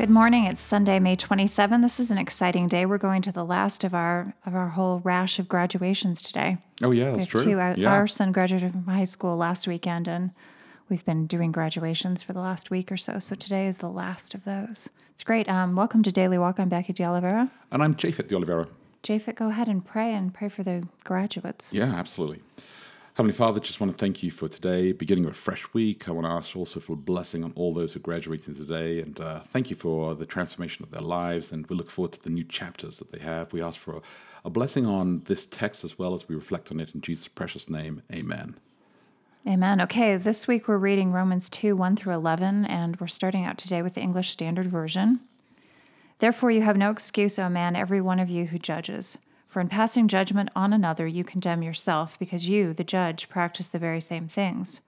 Good morning. It's Sunday, May 27. This is an exciting day. We're going to the last of our of our whole rash of graduations today. Oh yeah, We that's have true. two. Our, yeah. our son graduated from high school last weekend, and we've been doing graduations for the last week or so. So today is the last of those. It's great. Um, welcome to Daily Walk. I'm Becky De Oliveira. and I'm Japhet de Oliveira. Japhet, go ahead and pray and pray for the graduates. Yeah, absolutely. Heavenly Father, just want to thank you for today, beginning of a fresh week. I want to ask also for a blessing on all those who are graduating today, and uh, thank you for the transformation of their lives. And we look forward to the new chapters that they have. We ask for a, a blessing on this text as well as we reflect on it in Jesus' precious name. Amen. Amen. Okay, this week we're reading Romans 2 1 through 11, and we're starting out today with the English Standard Version. Therefore, you have no excuse, O man, every one of you who judges. For in passing judgment on another, you condemn yourself, because you, the judge, practice the very same things.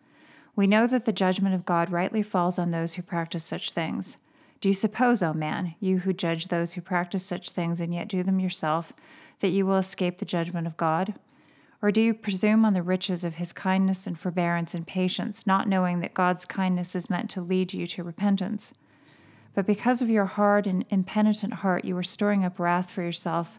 We know that the judgment of God rightly falls on those who practice such things. Do you suppose, O man, you who judge those who practice such things and yet do them yourself, that you will escape the judgment of God? Or do you presume on the riches of his kindness and forbearance and patience, not knowing that God's kindness is meant to lead you to repentance? But because of your hard and impenitent heart, you are storing up wrath for yourself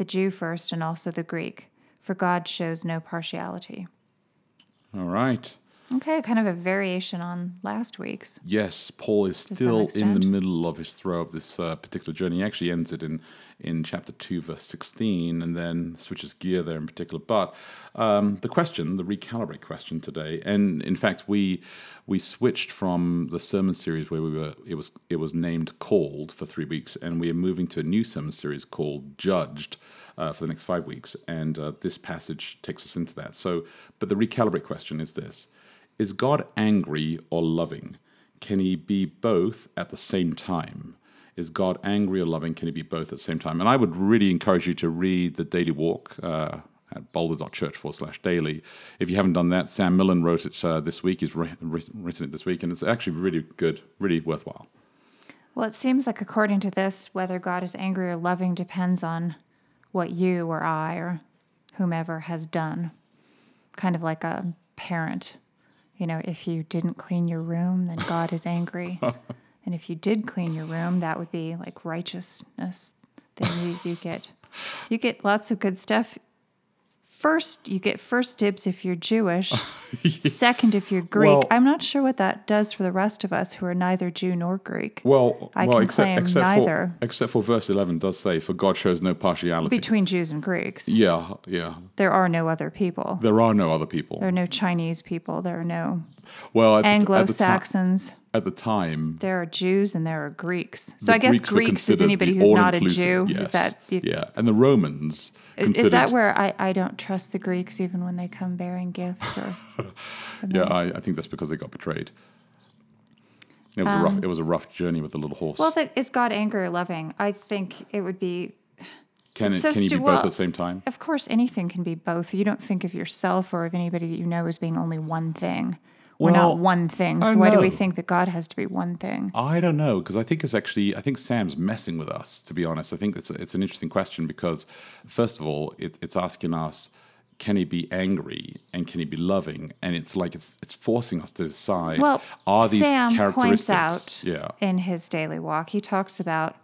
the Jew first and also the Greek. For God shows no partiality. All right. Okay, kind of a variation on last week's. Yes, Paul is still in the middle of his throw of this uh, particular journey. He actually ends it in, in chapter 2, verse 16, and then switches gear there in particular. But um, the question, the recalibrate question today, and in fact, we we switched from the sermon series where we were it was it was named called for three weeks, and we are moving to a new sermon series called judged uh, for the next five weeks, and uh, this passage takes us into that. So, but the recalibrate question is this. Is God angry or loving? Can he be both at the same time? Is God angry or loving? Can he be both at the same time? And I would really encourage you to read the Daily Walk uh, at boulder.church forward slash daily. If you haven't done that, Sam Millen wrote it uh, this week. He's writ- written it this week, and it's actually really good, really worthwhile. Well, it seems like according to this, whether God is angry or loving depends on what you or I or whomever has done. Kind of like a parent. You know, if you didn't clean your room, then God is angry. and if you did clean your room, that would be like righteousness. Then you, you get you get lots of good stuff. First, you get first dibs if you're Jewish. Second, if you're Greek. Well- I'm not sure what that does for the rest of us who are neither Jew nor Greek. Well, I well, can except, claim except neither. For, except for verse 11 does say, For God shows no partiality. between Jews and Greeks. yeah, yeah. There are no other people. There are no other people. There are no Chinese people. There are no well, at the- at the ti- Anglo Saxons. At the time, There are Jews and there are Greeks. So the I guess Greeks Greeks is anybody who's not a Jew. Yes, Is that yeah? And the Romans is that where I, I don't trust the Greeks even when they come bearing gifts or yeah, I, I think that's because they got betrayed. It was a rough. It was a rough journey with the little horse. Um, well, the, is God angry or loving? I think it would be. can it, so can you be both well- at the same time? Of course, anything can be both. You don't think of yourself or of anybody that you know as being only one thing. We're Well, not one thing. I So why do we think that God has to be one thing? I don't know because I think it's actually I think Sam's messing with us. To be honest, I think it's it's an interesting question because first of all, it, it's asking us. Can he be angry and can he be loving? And it's like it's it's forcing us to decide. Well, are these Sam characteristics? points out yeah, in his daily walk, he talks about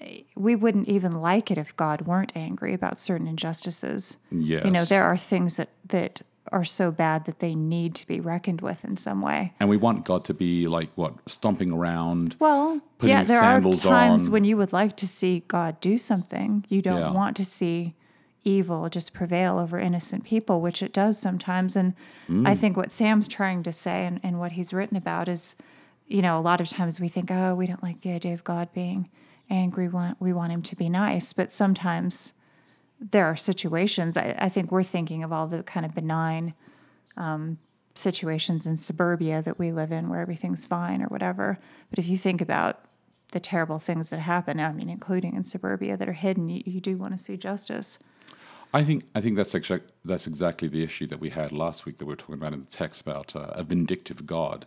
eh, we wouldn't even like it if God weren't angry about certain injustices. You know, there are things that that are so bad that they need to be reckoned with in some way. And we want God to be like what stomping around. Well, Putting yeah, there are times on. when you would like to see God do something. You don't Yeah. want to see evil just prevail over innocent people, which it does sometimes. And Mm. I think what Sam's trying to say and, and what he's written about is, you know, a lot of times we think, oh, we don't like the idea of God being angry. We want, we want him to be nice. But sometimes there are situations, I, I think we're thinking of all the kind of benign um, situations in suburbia that we live in where everything's fine or whatever. But if you think about the terrible things that happen, I mean, including in suburbia that are hidden, you, you do want to see justice. I think I think that's exactly that's exactly the issue that we had last week that we were talking about in the text about uh, a vindictive God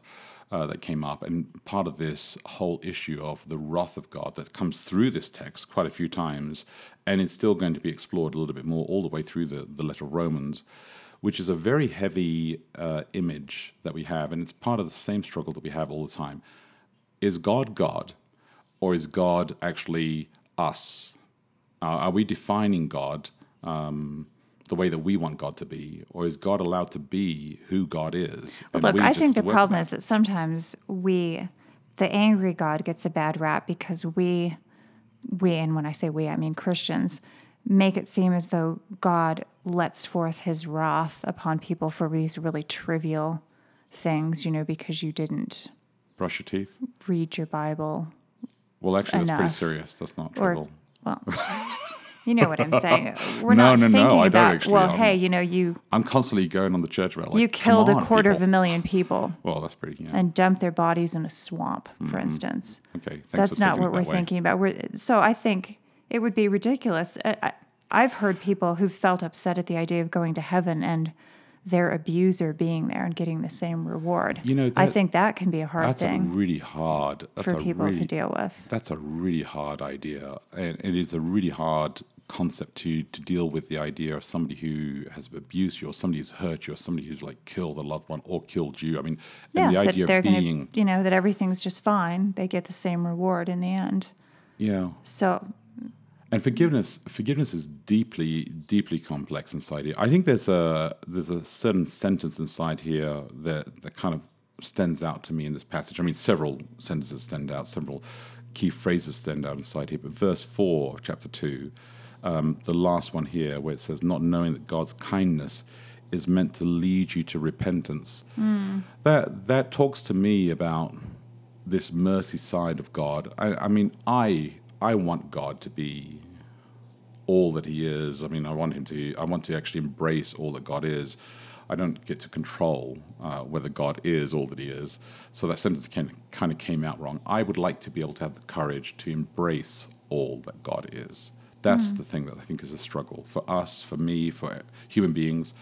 uh, that came up, and part of this whole issue of the wrath of God that comes through this text quite a few times, and it's still going to be explored a little bit more all the way through the the letter of Romans, which is a very heavy uh, image that we have, and it's part of the same struggle that we have all the time. Is God God, or is God actually us? Are we defining God um, the way that we want God to be, or is God allowed to be who God is? Look, I think the problem is that sometimes we, the angry God, gets a bad rap because we, we, and when I say we, I mean Christians, make it seem as though God lets forth his wrath upon people for these really trivial things, you know, because you didn't brush your teeth? read your Bible Well, actually, that's pretty serious. That's not or trivial. well you know what i'm saying we're No, not no, no, thinking don't about actually, well hey you know you I'm constantly going on the church about like you "Come killed a on, quarter of a million people Well, that's pretty. Yeah. and dumped their bodies in a swamp for mm-hmm. instance okay. Thanks that's for not what we're that thinking about we're, so i think it would be ridiculous I, I, i've heard people who felt upset at the idea of going to heaven and their abuser being there and getting the same reward You know, i think that can be a hard That's a thing really hard. That's for a people really, to deal with That's a really hard idea, and it is a really hard concept to to deal with the idea of somebody who has abused you, or somebody who's hurt you, or somebody who's like killed a loved one or killed you. I mean, yeah and the idea of being, gonna you know that everything's just fine they get the same reward in the end. Yeah, so and forgiveness forgiveness is deeply deeply complex inside here. I think there's a there's a certain sentence inside here that that kind of stands out to me in this passage. I mean several sentences stand out several key phrases stand out inside here but verse 4 of chapter 2 um, the last one here where it says not knowing that god's kindness is meant to lead you to repentance that that talks to me about this mercy side of God. I, I mean, I I want God to be all that He is. I mean, I want Him to. I want to actually embrace all that God is. I don't get to control uh, whether God is all that He is. So that sentence can, kind of came out wrong. I would like to be able to have the courage to embrace all that God is. That's the thing that I think is a struggle for us, for me, for human beings,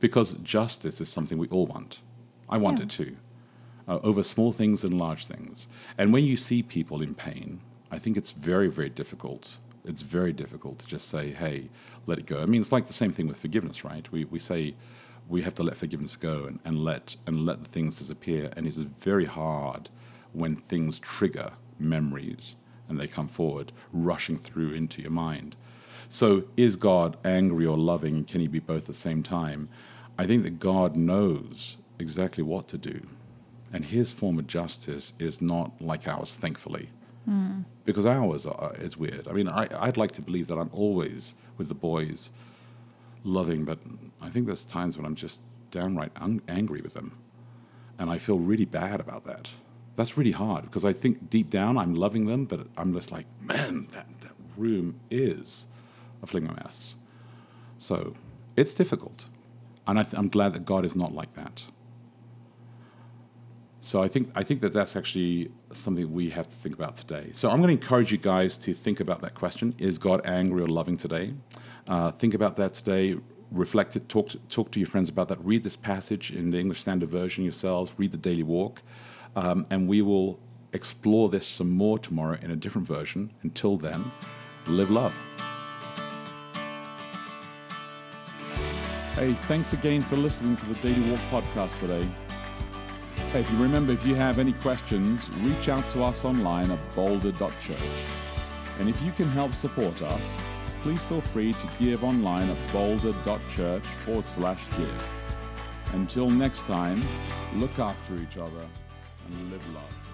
because justice is something we all want. I want it too uh, over small things and large things. And when you see people in pain, I think it's very, very difficult. It's very difficult to just say, hey, let it go. I mean, it's like the same thing with forgiveness, right? We, we say we have to let forgiveness go and, and, let, and let the things disappear. And it is very hard when things trigger memories and they come forward, rushing through into your mind. So, is God angry or loving? Can he be both at the same time? I think that God knows exactly what to do. And his form of justice is not like ours, thankfully. Hmm. Because ours are, is weird. I mean, I, I'd like to believe that I'm always with the boys loving, but I think there's times when I'm just downright un- angry with them. And I feel really bad about that. That's really hard because I think deep down I'm loving them, but I'm just like, man, that, that room is a fling mess. So it's difficult. And I I'm glad that God is not like that. So I think I think that that's actually something we have to think about today. So I'm going to encourage you guys to think about that question: Is God angry or loving today? Uh, think about that today. Reflect it. Talk to, talk to your friends about that. Read this passage in the English Standard Version yourselves. Read the Daily Walk, um, and we will explore this some more tomorrow in a different version. Until then, live love. Hey, thanks again for listening to the Daily Walk podcast today. Hey, if you remember, if you have any questions, reach out to us online at boulder.church. And if you can help support us, please feel free to give online at boulder.church forward slash give. Until next time, look after each other and live love.